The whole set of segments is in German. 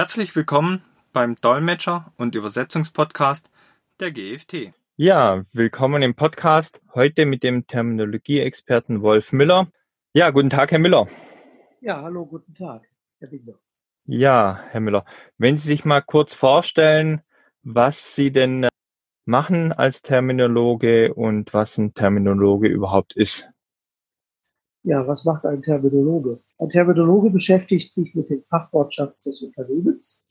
Herzlich willkommen beim Dolmetscher- und Übersetzungspodcast der GFT. Ja, willkommen im Podcast. Heute mit dem Terminologieexperten Wolf Müller. Ja, guten Tag, Herr Müller. Ja, hallo, guten Tag, Herr Binder. Ja, Herr Müller, wenn Sie sich mal kurz vorstellen, was Sie denn machen als Terminologe und was ein Terminologe überhaupt ist. Ja, was macht ein Terminologe? Ein Terminologe beschäftigt sich mit den Fachwortschaften des Unternehmens.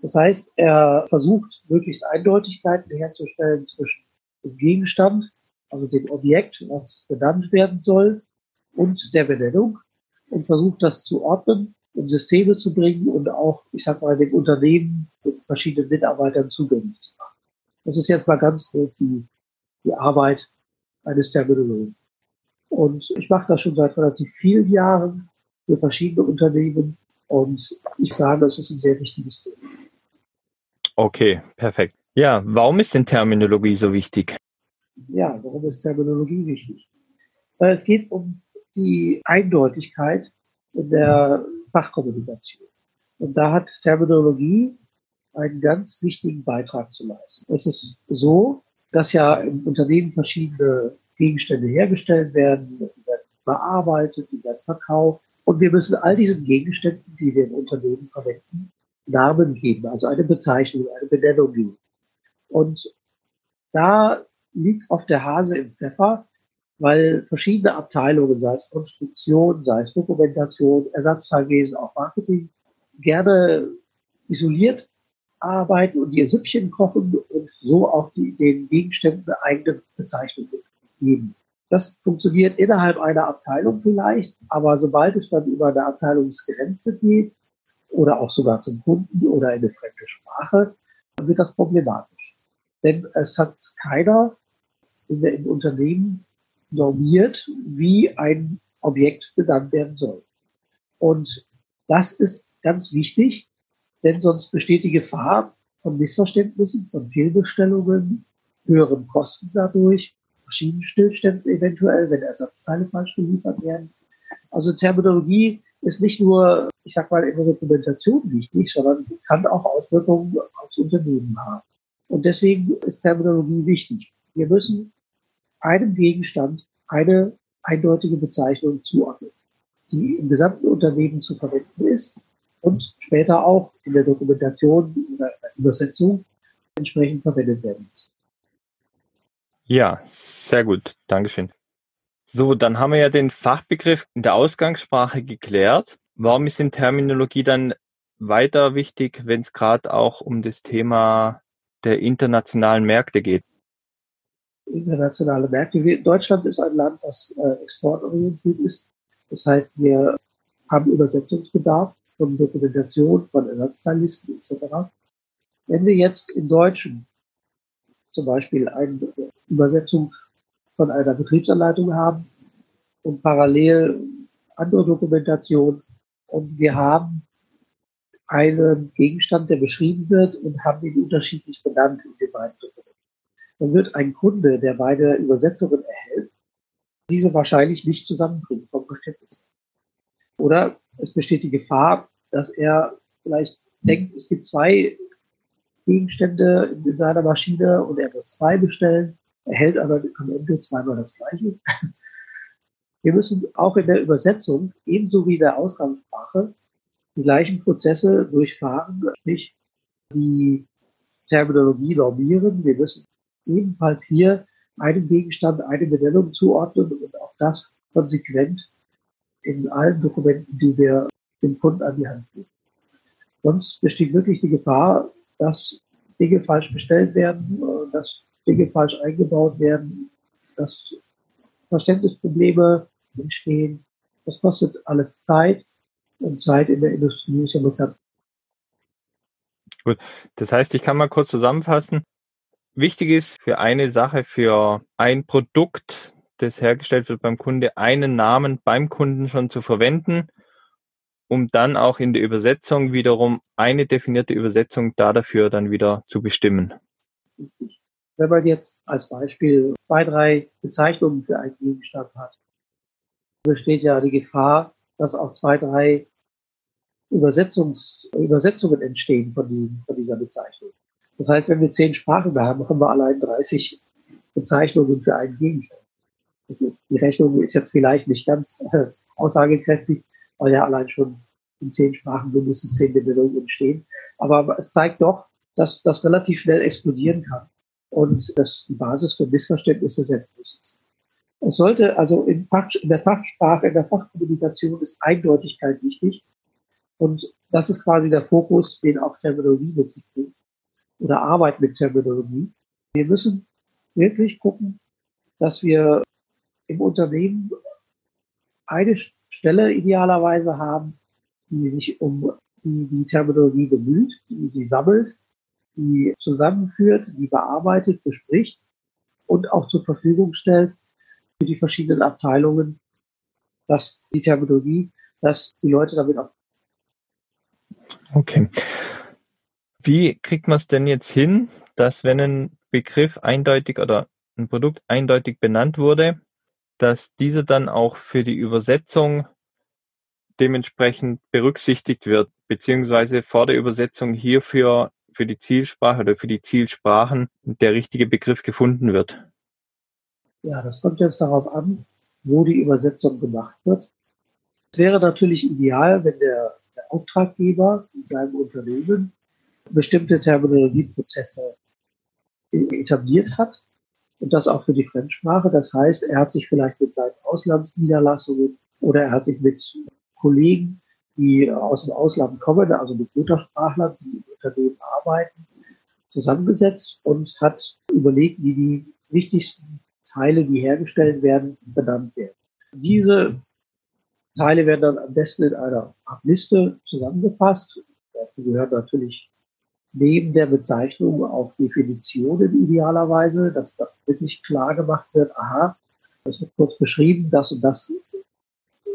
Das heißt, er versucht, möglichst Eindeutigkeiten herzustellen zwischen dem Gegenstand, also dem Objekt, was benannt werden soll, und der Benennung und versucht, das zu ordnen und Systeme zu bringen und auch, ich sag mal, dem Unternehmen, den verschiedenen Mitarbeitern zugänglich zu machen. Das ist jetzt mal ganz grob die, die Arbeit eines Terminologen. Und ich mache das schon seit relativ vielen Jahren für verschiedene Unternehmen. Und ich sage, es ist ein sehr wichtiges Thema. Okay, perfekt. Ja, warum ist denn Terminologie so wichtig? Ja, warum ist Terminologie wichtig? Es geht um die Eindeutigkeit in der Fachkommunikation. Und da hat Terminologie einen ganz wichtigen Beitrag zu leisten. Es ist so, dass ja im Unternehmen verschiedene Gegenstände hergestellt werden, die werden bearbeitet, die werden verkauft. Und wir müssen all diesen Gegenständen, die wir im Unternehmen verwenden, Namen geben, also eine Bezeichnung, eine Benennung geben. Und da liegt auf der Hase im Pfeffer, weil verschiedene Abteilungen, sei es Konstruktion, sei es Dokumentation, Ersatzteilwesen, auch Marketing, gerne isoliert arbeiten und ihr Süppchen kochen und so auch die, den Gegenständen eine eigene Bezeichnung geben. Das funktioniert innerhalb einer Abteilung vielleicht, aber sobald es dann über eine Abteilungsgrenze geht oder auch sogar zum Kunden oder in eine fremde Sprache, dann wird das problematisch. Denn es hat keiner in der, im Unternehmen normiert, wie ein Objekt benannt werden soll. Und das ist ganz wichtig, denn sonst besteht die Gefahr von Missverständnissen, von Fehlbestellungen, höheren Kosten dadurch Maschinenstillständen eventuell, wenn Ersatzteile falsch geliefert werden. Also Terminologie ist nicht nur, ich sag mal, in der Dokumentation wichtig, sondern kann auch Auswirkungen aufs Unternehmen haben. Und deswegen ist Terminologie wichtig. Wir müssen einem Gegenstand eine eindeutige Bezeichnung zuordnen, die im gesamten Unternehmen zu verwenden ist und später auch in der Dokumentation oder Übersetzung entsprechend verwendet werden muss. Ja, sehr gut. Dankeschön. So, dann haben wir ja den Fachbegriff in der Ausgangssprache geklärt. Warum ist denn Terminologie dann weiter wichtig, wenn es gerade auch um das Thema der internationalen Märkte geht? Internationale Märkte. Deutschland ist ein Land, das äh, exportorientiert ist. Das heißt, wir haben Übersetzungsbedarf von Dokumentation, von Ersatzteillisten etc. Wenn wir jetzt im Deutschen zum Beispiel eine Übersetzung von einer Betriebsanleitung haben und parallel andere Dokumentation und wir haben einen Gegenstand, der beschrieben wird und haben ihn unterschiedlich benannt in den beiden Dokumenten. Dann wird ein Kunde, der beide Übersetzungen erhält, diese wahrscheinlich nicht zusammenbringen vom Verständnis. Oder es besteht die Gefahr, dass er vielleicht denkt, es gibt zwei Gegenstände in seiner Maschine und er muss zwei bestellen, erhält aber am Ende zweimal das gleiche. Wir müssen auch in der Übersetzung, ebenso wie in der Ausgangssprache, die gleichen Prozesse durchfahren, sprich die Terminologie normieren. Wir müssen ebenfalls hier einem Gegenstand eine Benennung zuordnen und auch das konsequent in allen Dokumenten, die wir dem Kunden an die Hand geben. Sonst besteht wirklich die Gefahr, dass Dinge falsch bestellt werden, äh, dass Dinge falsch eingebaut werden, dass Verständnisprobleme entstehen. Das kostet alles Zeit und Zeit in der Industrie ist ja bekannt. Gut, das heißt, ich kann mal kurz zusammenfassen. Wichtig ist für eine Sache, für ein Produkt, das hergestellt wird beim Kunde, einen Namen beim Kunden schon zu verwenden um dann auch in der Übersetzung wiederum eine definierte Übersetzung da dafür dann wieder zu bestimmen. Wenn man jetzt als Beispiel zwei, drei Bezeichnungen für einen Gegenstand hat, besteht ja die Gefahr, dass auch zwei, drei Übersetzungs, Übersetzungen entstehen von, die, von dieser Bezeichnung. Das heißt, wenn wir zehn Sprachen haben, haben wir allein 30 Bezeichnungen für einen Gegenstand. Also die Rechnung ist jetzt vielleicht nicht ganz äh, aussagekräftig, weil ja allein schon in zehn Sprachen mindestens zehn Benennungen entstehen. Aber es zeigt doch, dass das relativ schnell explodieren kann und dass die Basis für Missverständnisse sehr groß ist. Es sollte also in, Fach, in der Fachsprache, in der Fachkommunikation ist Eindeutigkeit wichtig. Und das ist quasi der Fokus, den auch Terminologie mit sich bringt oder Arbeit mit Terminologie. Wir müssen wirklich gucken, dass wir im Unternehmen eine Stelle idealerweise haben, die sich um die, die Terminologie bemüht, die sie sammelt, die zusammenführt, die bearbeitet, bespricht und auch zur Verfügung stellt für die verschiedenen Abteilungen, dass die Terminologie, dass die Leute damit auch. Okay. Wie kriegt man es denn jetzt hin, dass wenn ein Begriff eindeutig oder ein Produkt eindeutig benannt wurde, dass dieser dann auch für die Übersetzung dementsprechend berücksichtigt wird, beziehungsweise vor der Übersetzung hierfür für die Zielsprache oder für die Zielsprachen der richtige Begriff gefunden wird? Ja, das kommt jetzt darauf an, wo die Übersetzung gemacht wird. Es wäre natürlich ideal, wenn der, der Auftraggeber in seinem Unternehmen bestimmte Terminologieprozesse etabliert hat und das auch für die Fremdsprache. Das heißt, er hat sich vielleicht mit seinen Auslandsniederlassungen oder er hat sich mit Kollegen, die aus dem Ausland kommen, also mit Muttersprachlern, die im Unternehmen arbeiten, zusammengesetzt und hat überlegt, wie die wichtigsten Teile, die hergestellt werden, benannt werden. Diese Teile werden dann am besten in einer Art Liste zusammengefasst. Dazu gehören natürlich neben der Bezeichnung auch Definitionen idealerweise, dass das wirklich klar gemacht wird, aha, das wird kurz beschrieben, das und das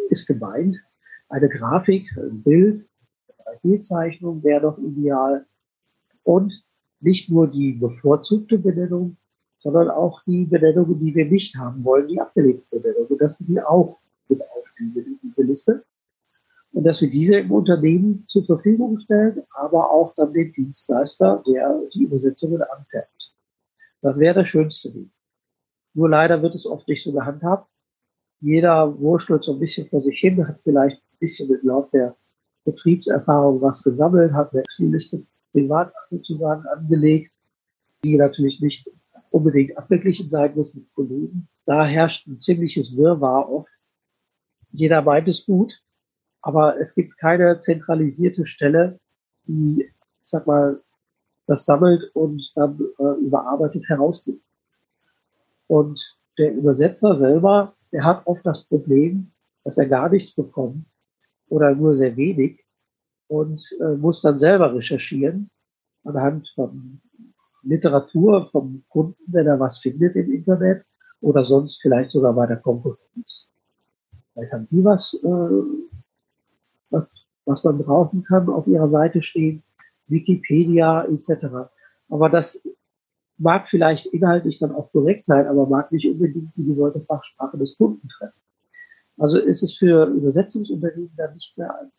ist gemeint. Eine Grafik, ein Bild, eine 3D-Zeichnung wäre doch ideal. Und nicht nur die bevorzugte Benennung, sondern auch die Benennungen, die wir nicht haben wollen, die abgelehnten Benennungen, dass wir die auch mit aufnehmen in diese Liste und dass wir diese im Unternehmen zur Verfügung stellen, aber auch dann den Dienstleister, der die Übersetzungen anfärbt. Das wäre der schönste Weg. Nur leider wird es oft nicht so gehandhabt. Jeder wurschtelt so ein bisschen vor sich hin, hat vielleicht ein bisschen mit Lauf der Betriebserfahrung was gesammelt, hat eine Excel-Liste privat sozusagen angelegt, die natürlich nicht unbedingt abgeglichen sein muss mit Kollegen. Da herrscht ein ziemliches Wirrwarr oft. Jeder meint es gut, aber es gibt keine zentralisierte Stelle, die, ich sag mal, das sammelt und dann äh, überarbeitet herausgibt. Und der Übersetzer selber, der hat oft das Problem, dass er gar nichts bekommt oder nur sehr wenig und äh, muss dann selber recherchieren anhand von Literatur vom Kunden, wenn er was findet im Internet oder sonst vielleicht sogar bei der Konkurrenz. Vielleicht haben die was äh, was, man brauchen kann, auf ihrer Seite stehen, Wikipedia etc. Aber das mag vielleicht inhaltlich dann auch korrekt sein, aber mag nicht unbedingt die gewollte Fachsprache des Kunden treffen. Also ist es für Übersetzungsunternehmen dann nicht sehr einfach.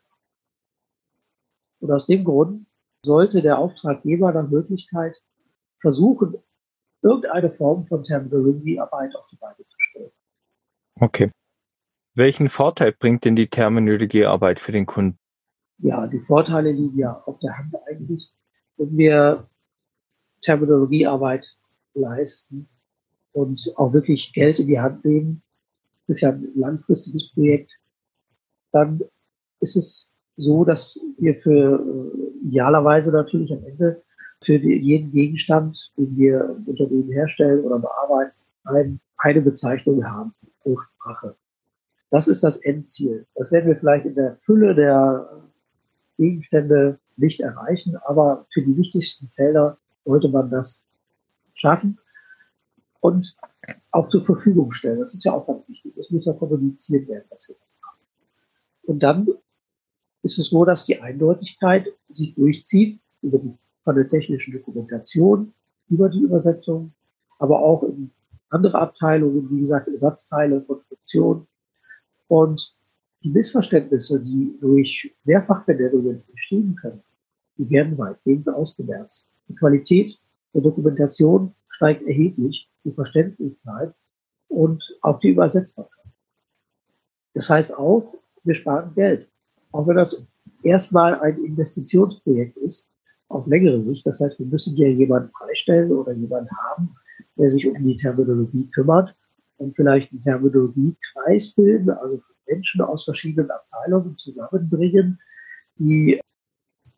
Und aus dem Grund sollte der Auftraggeber nach Möglichkeit versuchen, irgendeine Form von Terminologiearbeit auf die Beine zu stellen. Okay. Welchen Vorteil bringt denn die Terminologiearbeit für den Kunden? Ja, die Vorteile liegen ja auf der Hand eigentlich. Wenn wir Terminologiearbeit leisten und auch wirklich Geld in die Hand nehmen, das ist ja ein langfristiges Projekt, dann ist es so, dass wir für äh, idealerweise natürlich am Ende für jeden Gegenstand, den wir im Unternehmen herstellen oder bearbeiten, ein, eine Bezeichnung haben pro Sprache. Das ist das Endziel. Das werden wir vielleicht in der Fülle der Gegenstände nicht erreichen, aber für die wichtigsten Felder sollte man das schaffen und auch zur Verfügung stellen. Das ist ja auch ganz wichtig. Das muss ja kommuniziert werden, was wir haben. Und dann ist es so, dass die Eindeutigkeit sich durchzieht über die, von der technischen Dokumentation, über die Übersetzung, aber auch in andere Abteilungen, wie gesagt, Ersatzteile, Konstruktion, und die Missverständnisse, die durch Mehrfachbenennungen entstehen können, die werden weitgehend ausgemerzt. Die Qualität der Dokumentation steigt erheblich, die Verständlichkeit und auch die Übersetzbarkeit. Das heißt auch, wir sparen Geld. Auch wenn das erstmal ein Investitionsprojekt ist, auf längere Sicht. Das heißt, wir müssen ja jemanden freistellen oder jemanden haben, der sich um die Terminologie kümmert und vielleicht einen Terminologiekreis bilden, also Menschen aus verschiedenen Abteilungen zusammenbringen, die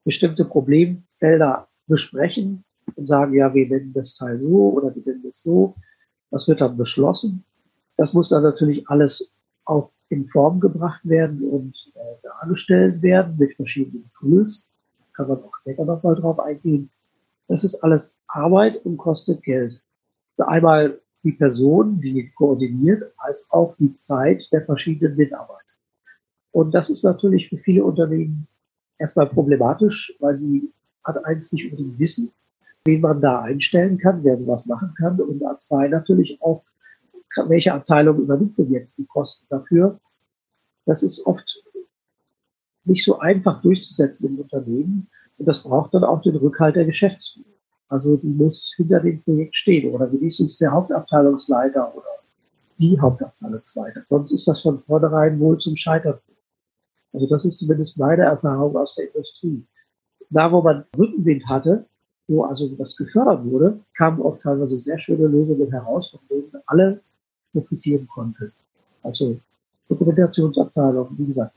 bestimmte Problemfelder besprechen und sagen, ja, wir nennen das Teil so oder wir nennen das so. Das wird dann beschlossen. Das muss dann natürlich alles auch in Form gebracht werden und äh, dargestellt werden mit verschiedenen Tools. Kann man auch später nochmal drauf eingehen. Das ist alles Arbeit und kostet Geld. Einmal die Person, die koordiniert, als auch die Zeit der verschiedenen Mitarbeiter. Und das ist natürlich für viele Unternehmen erstmal problematisch, weil sie hat eins nicht unbedingt wissen, wen man da einstellen kann, wer was machen kann. Und A2 natürlich auch, welche Abteilung übernimmt denn jetzt die Kosten dafür? Das ist oft nicht so einfach durchzusetzen im Unternehmen. Und das braucht dann auch den Rückhalt der Geschäftsführung. Also die muss hinter dem Projekt stehen oder wenigstens der Hauptabteilungsleiter oder die Hauptabteilungsleiter. Sonst ist das von vornherein wohl zum Scheitern. Also das ist zumindest meine Erfahrung aus der Industrie. Da, wo man Rückenwind hatte, wo also das gefördert wurde, kamen auch teilweise sehr schöne Lösungen heraus, von denen alle profitieren konnten. Also Dokumentationsabteilung, wie gesagt,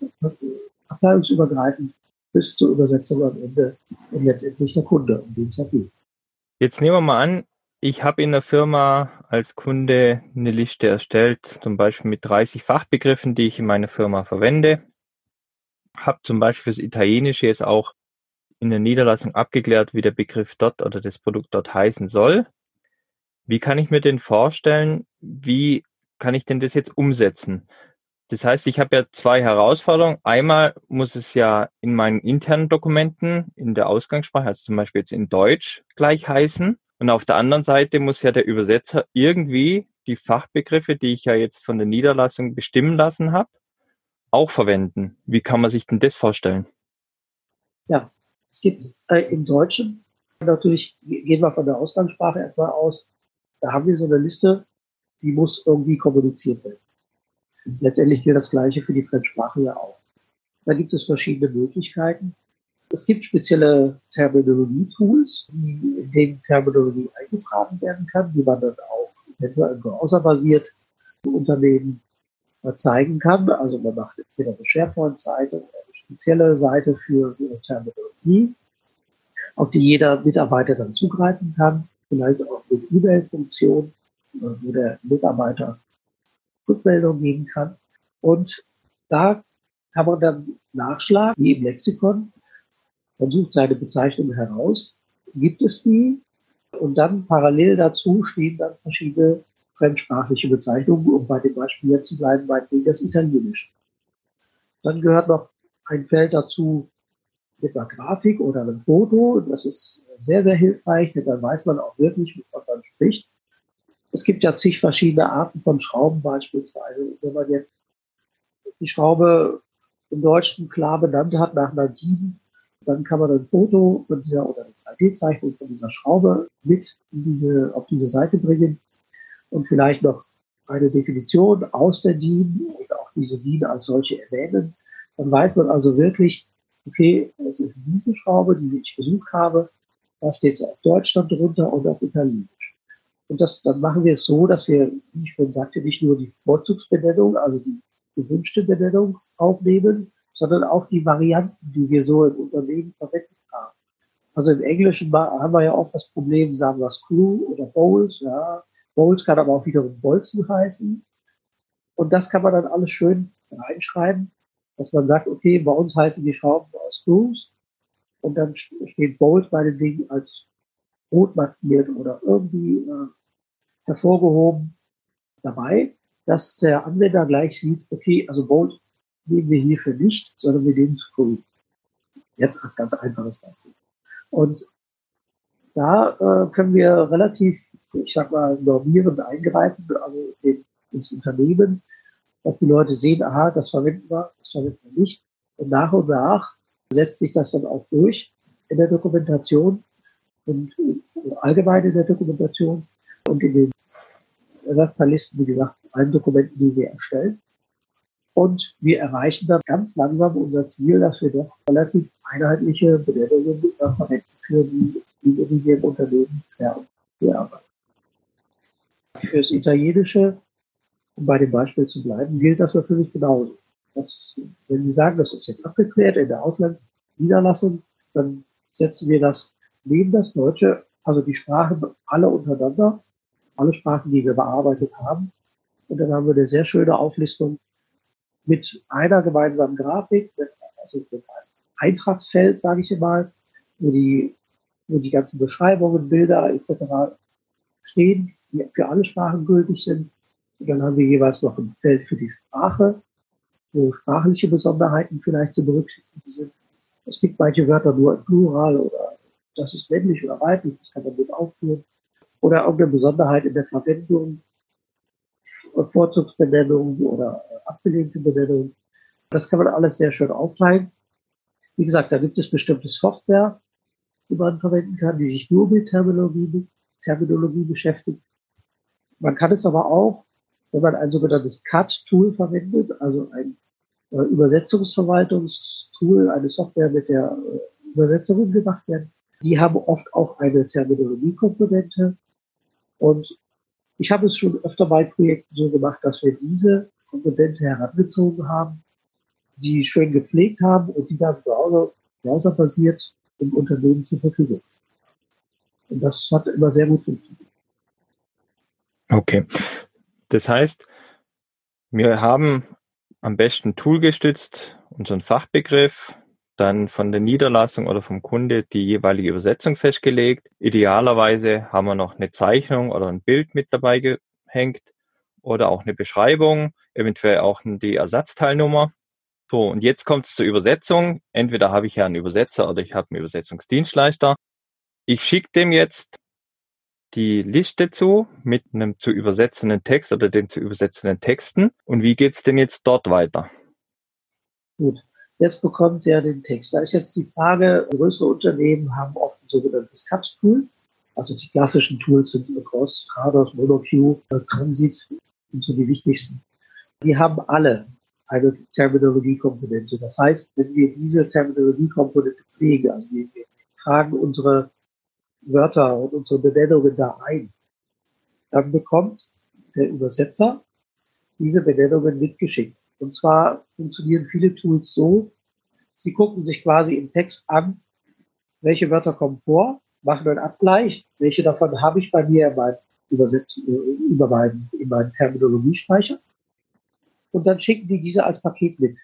abteilungsübergreifend bis zur Übersetzung am Ende und letztendlich der Kunde, um den es geht. Jetzt nehmen wir mal an, ich habe in der Firma als Kunde eine Liste erstellt, zum Beispiel mit 30 Fachbegriffen, die ich in meiner Firma verwende. Habe zum Beispiel fürs Italienische jetzt auch in der Niederlassung abgeklärt, wie der Begriff dort oder das Produkt dort heißen soll. Wie kann ich mir denn vorstellen, wie kann ich denn das jetzt umsetzen? Das heißt, ich habe ja zwei Herausforderungen. Einmal muss es ja in meinen internen Dokumenten in der Ausgangssprache, also zum Beispiel jetzt in Deutsch, gleich heißen. Und auf der anderen Seite muss ja der Übersetzer irgendwie die Fachbegriffe, die ich ja jetzt von der Niederlassung bestimmen lassen habe, auch verwenden. Wie kann man sich denn das vorstellen? Ja, es gibt äh, im Deutschen, natürlich gehen wir von der Ausgangssprache etwa aus, da haben wir so eine Liste, die muss irgendwie kommuniziert werden. Letztendlich gilt das Gleiche für die Fremdsprache ja auch. Da gibt es verschiedene Möglichkeiten. Es gibt spezielle Terminologie-Tools, in denen Terminologie eingetragen werden kann, die man dann auch eventuell browserbasiert Unternehmen zeigen kann. Also man macht entweder eine SharePoint-Seite oder eine spezielle Seite für Terminologie, auf die jeder Mitarbeiter dann zugreifen kann. Vielleicht auch mit E-Mail-Funktion, wo der Mitarbeiter Rückmeldung geben kann. Und da kann man dann nachschlagen, wie im Lexikon, man sucht seine Bezeichnung heraus, gibt es die und dann parallel dazu stehen dann verschiedene fremdsprachliche Bezeichnungen, um bei dem Beispiel jetzt zu bleiben, meinetwegen das Italienisch. Dann gehört noch ein Feld dazu mit einer Grafik oder einem Foto. Das ist sehr, sehr hilfreich, denn dann weiß man auch wirklich, wovon man spricht. Es gibt ja zig verschiedene Arten von Schrauben beispielsweise. Wenn man jetzt die Schraube im Deutschen klar benannt hat nach einer 7, dann kann man ein Foto von dieser oder eine 3D-Zeichnung von dieser Schraube mit diese, auf diese Seite bringen und vielleicht noch eine Definition aus der DIN und auch diese DIN als solche erwähnen. Dann weiß man also wirklich, okay, es ist diese Schraube, die ich gesucht habe, da steht es auf Deutsch dann drunter und auf Italienisch. Und das, dann machen wir es so, dass wir, wie ich schon sagte, nicht nur die Vorzugsbenennung, also die gewünschte Benennung aufnehmen, sondern auch die Varianten, die wir so im Unternehmen verwendet haben. Also im Englischen haben wir ja auch das Problem, sagen wir Screw oder Bowls, ja. Bowls kann aber auch wiederum Bolzen heißen. Und das kann man dann alles schön reinschreiben, dass man sagt, okay, bei uns heißen die Schrauben aus Screws. Und dann steht Bolt bei den Dingen als rot markiert oder irgendwie äh, hervorgehoben dabei, dass der Anwender gleich sieht, okay, also Bolt nehmen wir hierfür nicht, sondern wir nehmen Screw. Jetzt als ganz einfaches Beispiel. Und da äh, können wir relativ, ich sag mal, normierend eingreifen, also ins Unternehmen dass die Leute sehen, aha, das verwenden wir, das verwenden wir nicht. Und nach und nach setzt sich das dann auch durch in der Dokumentation und allgemein in der Dokumentation und in den Ersatzteillisten, wie gesagt, allen Dokumenten, die wir erstellen. Und wir erreichen dann ganz langsam unser Ziel, dass wir doch relativ einheitliche Benennungen verwenden für die die wir im Unternehmen bearbeiten. Für das Italienische, um bei dem Beispiel zu bleiben, gilt das natürlich genauso. Das, wenn Sie sagen, das ist jetzt abgeklärt in der Auslandsniederlassung, dann setzen wir das neben das Deutsche, also die Sprachen alle untereinander, alle Sprachen, die wir bearbeitet haben. Und dann haben wir eine sehr schöne Auflistung mit einer gemeinsamen Grafik, also mit einem Eintragsfeld, sage ich mal, wo die, wo die ganzen Beschreibungen, Bilder etc. stehen, die für alle Sprachen gültig sind. Und dann haben wir jeweils noch ein Feld für die Sprache, wo sprachliche Besonderheiten vielleicht zu berücksichtigen sind. Es gibt manche Wörter nur im Plural oder das ist männlich oder weiblich, das kann man mit aufführen. Oder irgendeine Besonderheit in der Verwendung, Vorzugsbenennung oder abgelehnte Benennung. Das kann man alles sehr schön aufteilen. Wie gesagt, da gibt es bestimmte Software, die man verwenden kann, die sich nur mit Terminologie, Terminologie beschäftigt. Man kann es aber auch, wenn man ein sogenanntes CAT-Tool verwendet, also ein äh, Übersetzungsverwaltungstool, eine Software, mit der äh, Übersetzungen gemacht werden, die haben oft auch eine Terminologiekomponente. Und ich habe es schon öfter bei Projekten so gemacht, dass wir diese Komponente herangezogen haben, die schön gepflegt haben und die dann browser, browserbasiert im Unternehmen zur Verfügung. Und das hat immer sehr gut funktioniert. Okay. Das heißt, wir haben am besten toolgestützt unseren Fachbegriff, dann von der Niederlassung oder vom Kunde die jeweilige Übersetzung festgelegt. Idealerweise haben wir noch eine Zeichnung oder ein Bild mit dabei gehängt oder auch eine Beschreibung, eventuell auch die Ersatzteilnummer. So, und jetzt kommt es zur Übersetzung. Entweder habe ich ja einen Übersetzer oder ich habe einen Übersetzungsdienstleister. Ich schicke dem jetzt die Liste zu mit einem zu übersetzenden Text oder den zu übersetzenden Texten. Und wie geht's denn jetzt dort weiter? Gut, jetzt bekommt er den Text. Da ist jetzt die Frage, größere Unternehmen haben oft ein sogenanntes Cut-Tool. Also die klassischen Tools sind Cross, Trados, MonoQ, Transit sind so die wichtigsten. Die haben alle eine Terminologiekomponente. Das heißt, wenn wir diese Terminologiekomponente pflegen, also wir, wir tragen unsere Wörter und unsere Benennungen da ein, dann bekommt der Übersetzer diese Benennungen mitgeschickt. Und zwar funktionieren viele Tools so, sie gucken sich quasi im Text an, welche Wörter kommen vor, machen einen Abgleich, welche davon habe ich bei mir in meinem äh, über meinen, in meinen Terminologiespeicher. Und dann schicken die diese als Paket mit.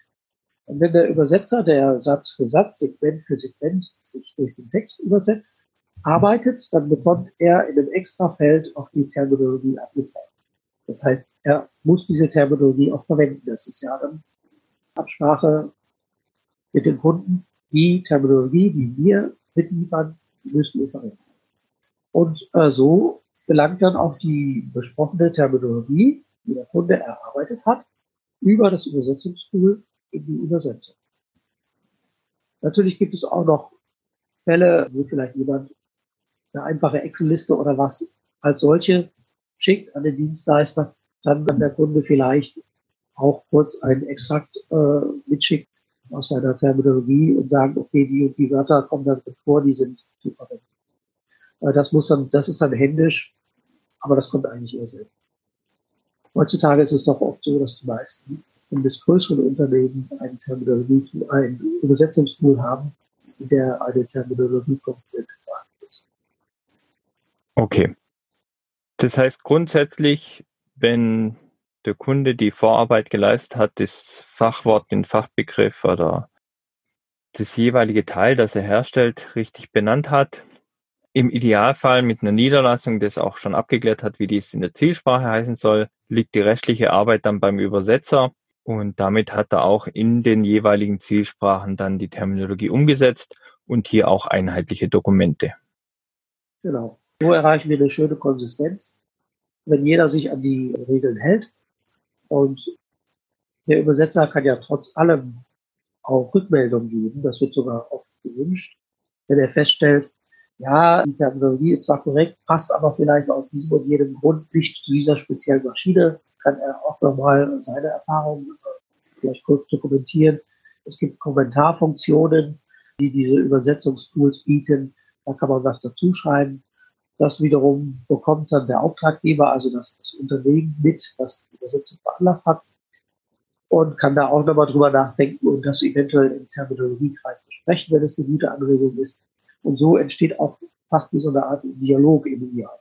Und wenn der Übersetzer, der Satz für Satz, Segment für Segment sich durch den Text übersetzt, arbeitet, dann bekommt er in einem extra Feld auch die Terminologie angezeigt. Das heißt, er muss diese Terminologie auch verwenden. Das ist ja dann Absprache mit dem Kunden. Die Terminologie, die wir mitliefern, müssen wir verwenden. Und äh, so gelangt dann auch die besprochene Terminologie, die der Kunde erarbeitet hat, über das Übersetzungstool in die Übersetzung. Natürlich gibt es auch noch Fälle, wo vielleicht jemand eine einfache Excel-Liste oder was als solche schickt an den Dienstleister, dann kann der Kunde vielleicht auch kurz einen Extrakt äh, mitschickt aus seiner Terminologie und sagen, okay, die und die Wörter kommen dann vor, die sind zu verwenden. Äh, das muss dann, das ist dann händisch, aber das kommt eigentlich eher selten. Heutzutage ist es doch oft so, dass die meisten des größeren Unternehmen ein Terminologie, ein Übersetzungstool haben, in der eine Terminologie komplett Okay. Das heißt grundsätzlich, wenn der Kunde die Vorarbeit geleistet hat, das Fachwort, den Fachbegriff oder das jeweilige Teil, das er herstellt, richtig benannt hat, im Idealfall mit einer Niederlassung, das auch schon abgeklärt hat, wie dies in der Zielsprache heißen soll, liegt die rechtliche Arbeit dann beim Übersetzer und damit hat er auch in den jeweiligen Zielsprachen dann die Terminologie umgesetzt und hier auch einheitliche Dokumente. Genau. So erreichen wir eine schöne Konsistenz, wenn jeder sich an die Regeln hält und der Übersetzer kann ja trotz allem auch Rückmeldungen geben. Das wird sogar oft gewünscht, wenn er feststellt, ja, die Terminologie ist zwar korrekt, passt aber vielleicht aus diesem und jedem Grund nicht zu dieser speziellen Maschine, kann er auch nochmal seine Erfahrungen äh, vielleicht kurz dokumentieren. Es gibt Kommentarfunktionen, die diese Übersetzungstools bieten. Da kann man was dazu schreiben. Das wiederum bekommt dann der Auftraggeber, also das, das Unternehmen mit, das die Übersetzung veranlasst hat und kann da auch nochmal drüber nachdenken und das eventuell im Terminologiekreis besprechen, wenn es eine gute Anregung ist. Und so entsteht auch fast wie so eine Art Dialog im Ideal.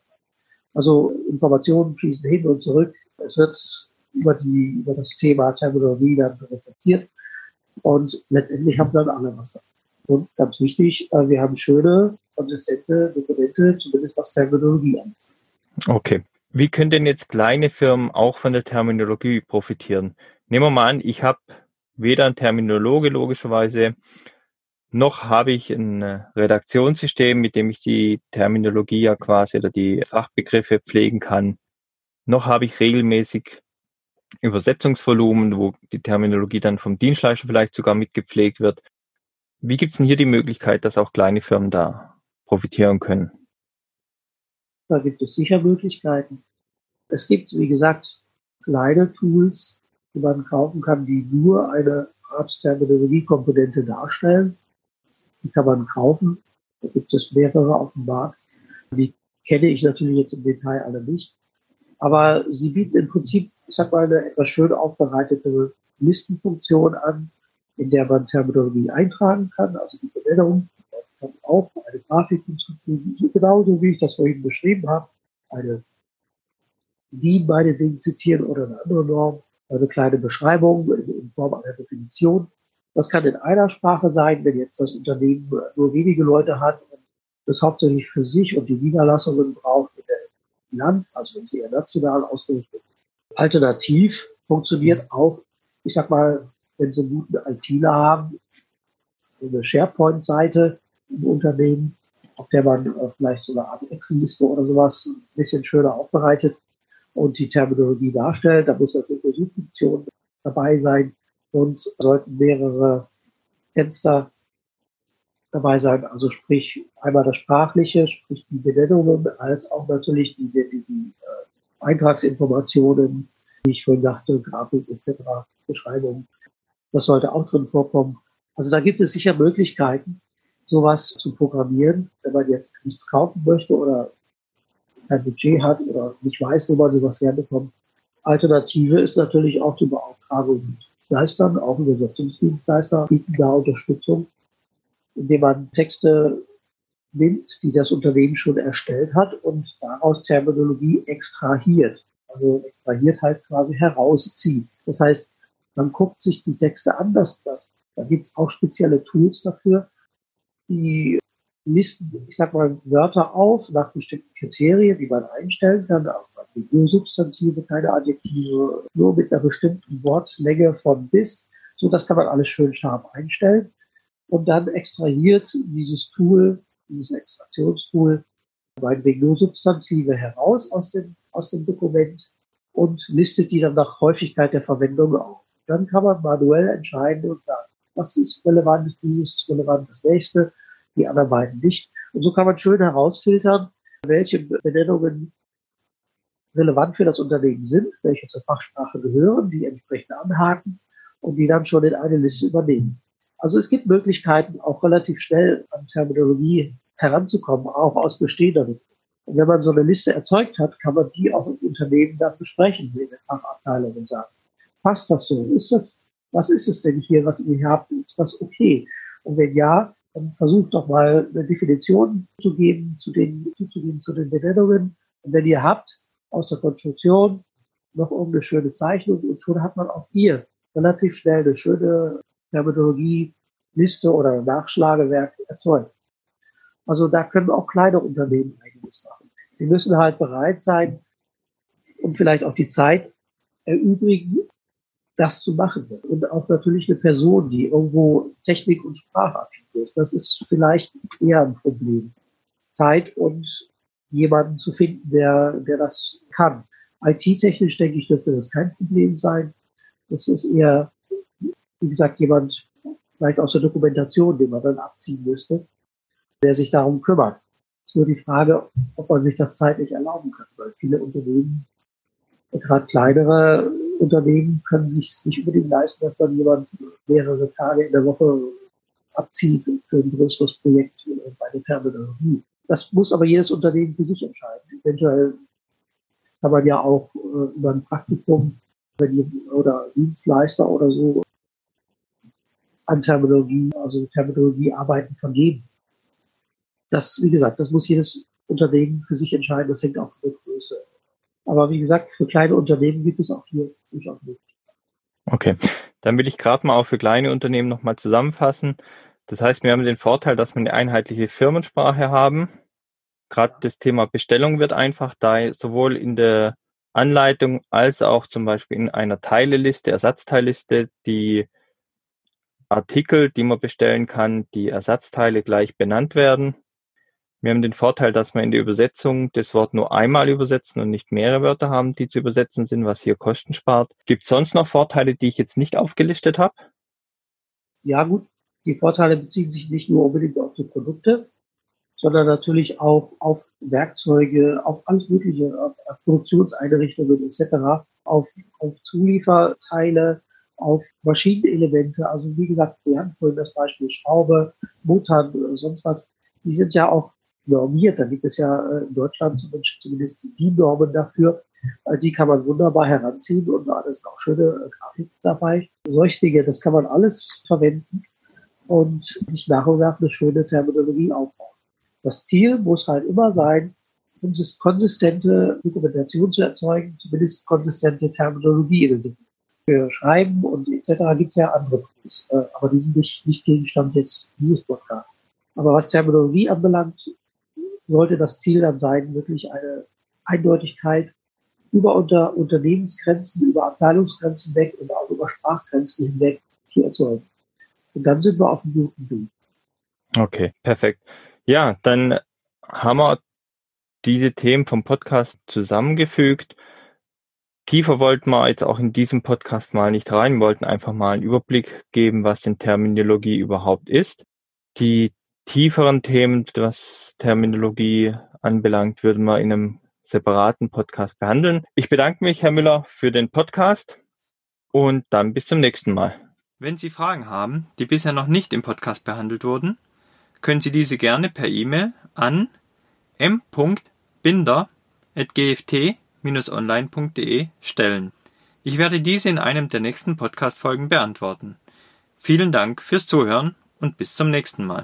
Also Informationen fließen hin und zurück. Es wird über, die, über das Thema Terminologie dann reflektiert und letztendlich haben dann alle was davon. Und ganz wichtig, äh, wir haben schöne, konsistente Dokumente, zumindest was Terminologie angeht. Okay. Wie können denn jetzt kleine Firmen auch von der Terminologie profitieren? Nehmen wir mal an, ich habe weder ein Terminologe logischerweise, noch habe ich ein äh, Redaktionssystem, mit dem ich die Terminologie ja quasi oder die Fachbegriffe pflegen kann. Noch habe ich regelmäßig Übersetzungsvolumen, wo die Terminologie dann vom Dienstleister vielleicht sogar mitgepflegt wird. Wie gibt es denn hier die Möglichkeit, dass auch kleine Firmen da profitieren können? Da gibt es sicher Möglichkeiten. Es gibt, wie gesagt, kleine Tools, die man kaufen kann, die nur eine Art Terminologiekomponente darstellen. Die kann man kaufen. Da gibt es mehrere auf dem Markt. Die kenne ich natürlich jetzt im Detail alle nicht. Aber sie bieten im Prinzip, ich sag mal, eine etwas schön aufbereitete Listenfunktion an, in der man Terminologie eintragen kann, also die Benennung. Kann auch eine Grafik hinzufügen, genauso wie ich das vorhin beschrieben habe. Eine DIN meinetwegen zitieren oder eine andere Norm eine kleine Beschreibung in Form einer Definition. Das kann in einer Sprache sein, wenn jetzt das Unternehmen nur wenige Leute hat und das hauptsächlich für sich und die Niederlassungen braucht in der Land, also wenn es eher national ausgerichtet ist. Alternativ funktioniert auch, ich sag mal, wenn Sie einen guten ITler haben, eine SharePoint-Seite im Unternehmen, auf der man vielleicht so eine Art Excel-Liste oder sowas ein bisschen schöner aufbereitet und die Terminologie darstellt. Da muss natürlich eine Suchfunktion dabei sein und sollten mehrere Fenster dabei sein. Also sprich einmal das Sprachliche, sprich die Benennungen, als auch natürlich die, die, die äh, Eintragsinformationen, wie ich vorhin dachte, Grafik etc., Beschreibung. Das sollte auch drin vorkommen. Also da gibt es sicher Möglichkeiten, sowas zu programmieren, wenn man jetzt nichts kaufen möchte oder kein Budget hat oder nicht weiß, wo man sowas herbekommt. Alternative ist natürlich auch die Beauftragung mit Dienstleistern, auch Übersetzungsdienstleister bieten da Unterstützung, indem man Texte nimmt, die das Unternehmen schon erstellt hat und daraus Terminologie extrahiert. Also extrahiert heißt quasi herauszieht. Das heißt, man guckt sich die Texte an, das, da gibt es auch spezielle Tools dafür, die listen, ich sag mal, Wörter auf nach bestimmten Kriterien, die man einstellen kann, auch nur Substantive, keine Adjektive, nur mit einer bestimmten Wortlänge von bis. So, das kann man alles schön scharf einstellen. Und dann extrahiert dieses Tool, dieses Extraktionstool, meinetwegen nur Substantive heraus aus dem, aus dem Dokument und listet die dann nach Häufigkeit der Verwendung auf. Dann kann man manuell entscheiden und sagen, was ist relevant, dieses ist relevant, das nächste die anderen beiden nicht. Und so kann man schön herausfiltern, welche Benennungen relevant für das Unternehmen sind, welche zur Fachsprache gehören, die entsprechend anhaken und die dann schon in eine Liste übernehmen. Also es gibt Möglichkeiten, auch relativ schnell an Terminologie heranzukommen, auch aus bestehenden. Und wenn man so eine Liste erzeugt hat, kann man die auch im Unternehmen dann besprechen, in der Fachabteilung und sagen, passt das so? Ist das, was ist es denn hier, was ihr hier habt? Ist das okay? Und wenn ja, dann versucht doch mal eine Definition zu geben, zu den, zuzugeben zu den Benennungen. Und wenn ihr habt aus der Konstruktion noch irgendeine schöne Zeichnung und schon hat man auch hier relativ schnell eine schöne Terminologie-Liste oder Nachschlagewerk erzeugt. Also da können auch kleine Unternehmen einiges machen. Die müssen halt bereit sein und vielleicht auch die Zeit erübrigen, das zu machen. Und auch natürlich eine Person, die irgendwo Technik- und Sprachaffin ist. Das ist vielleicht eher ein Problem. Zeit und jemanden zu finden, der, der das kann. IT-technisch, denke ich, dürfte das kein Problem sein. Das ist eher, wie gesagt, jemand vielleicht aus der Dokumentation, den man dann abziehen müsste, der sich darum kümmert. Es ist nur die Frage, ob man sich das zeitlich erlauben kann, weil viele Unternehmen, gerade kleinere Unternehmen, können sich nicht unbedingt leisten, dass dann jemand mehrere Tage in der Woche abzieht für ein größeres Projekt bei der Terminologie. Das muss aber jedes Unternehmen für sich entscheiden. Eventuell kann man ja auch äh, über ein Praktikum wenn oder Dienstleister oder so an Terminologie, also Terminologie arbeiten von jedem. Das, wie gesagt, das muss jedes Unternehmen für sich entscheiden. Das hängt auch von der Größe. Aber wie gesagt, für kleine Unternehmen gibt es auch hier durchaus Möglichkeiten. Okay, dann will ich gerade mal auch für kleine Unternehmen nochmal zusammenfassen. Das heißt, wir haben den Vorteil, dass wir eine einheitliche Firmensprache haben. Gerade das Thema Bestellung wird einfach, da sowohl in der Anleitung als auch zum Beispiel in einer Teileliste, Ersatzteilliste, die Artikel, die man bestellen kann, die Ersatzteile gleich benannt werden. Wir haben den Vorteil, dass wir in der Übersetzung das Wort nur einmal übersetzen und nicht mehrere Wörter haben, die zu übersetzen sind, was hier Kosten spart. Gibt es sonst noch Vorteile, die ich jetzt nicht aufgelistet habe? Ja gut, die Vorteile beziehen sich nicht nur unbedingt auf die Produkte, sondern natürlich auch auf Werkzeuge, auf alles Mögliche, auf Produktionseinrichtungen etc., auf, auf Zulieferteile, auf Maschinenelemente. Also wie gesagt, wir haben vorhin das Beispiel Schraube, oder sonst was. Die sind ja auch normiert. Da gibt es ja äh, in Deutschland zumindest die Normen dafür. Äh, die kann man wunderbar heranziehen und da ist auch schöne äh, Grafik dabei. Solche Dinge, das kann man alles verwenden und sich nach und nach eine schöne Terminologie aufbauen. Das Ziel muss halt immer sein, konsistente Dokumentation zu erzeugen, zumindest konsistente Terminologie in den für Schreiben und etc. gibt es ja andere Tools, aber die sind nicht, nicht Gegenstand jetzt dieses Podcasts. Aber was Terminologie anbelangt, sollte das Ziel dann sein, wirklich eine Eindeutigkeit über unter Unternehmensgrenzen, über Abteilungsgrenzen weg und auch über Sprachgrenzen hinweg zu erzeugen. Und dann sind wir auf dem guten Weg. Okay, perfekt. Ja, dann haben wir diese Themen vom Podcast zusammengefügt. Tiefer wollten wir jetzt auch in diesem Podcast mal nicht rein, wollten einfach mal einen Überblick geben, was denn Terminologie überhaupt ist. Die tieferen Themen, was Terminologie anbelangt, würden wir in einem separaten Podcast behandeln. Ich bedanke mich, Herr Müller, für den Podcast und dann bis zum nächsten Mal. Wenn Sie Fragen haben, die bisher noch nicht im Podcast behandelt wurden, können Sie diese gerne per E-Mail an m.binder.gft online.de stellen. Ich werde diese in einem der nächsten Podcast-Folgen beantworten. Vielen Dank fürs Zuhören und bis zum nächsten Mal.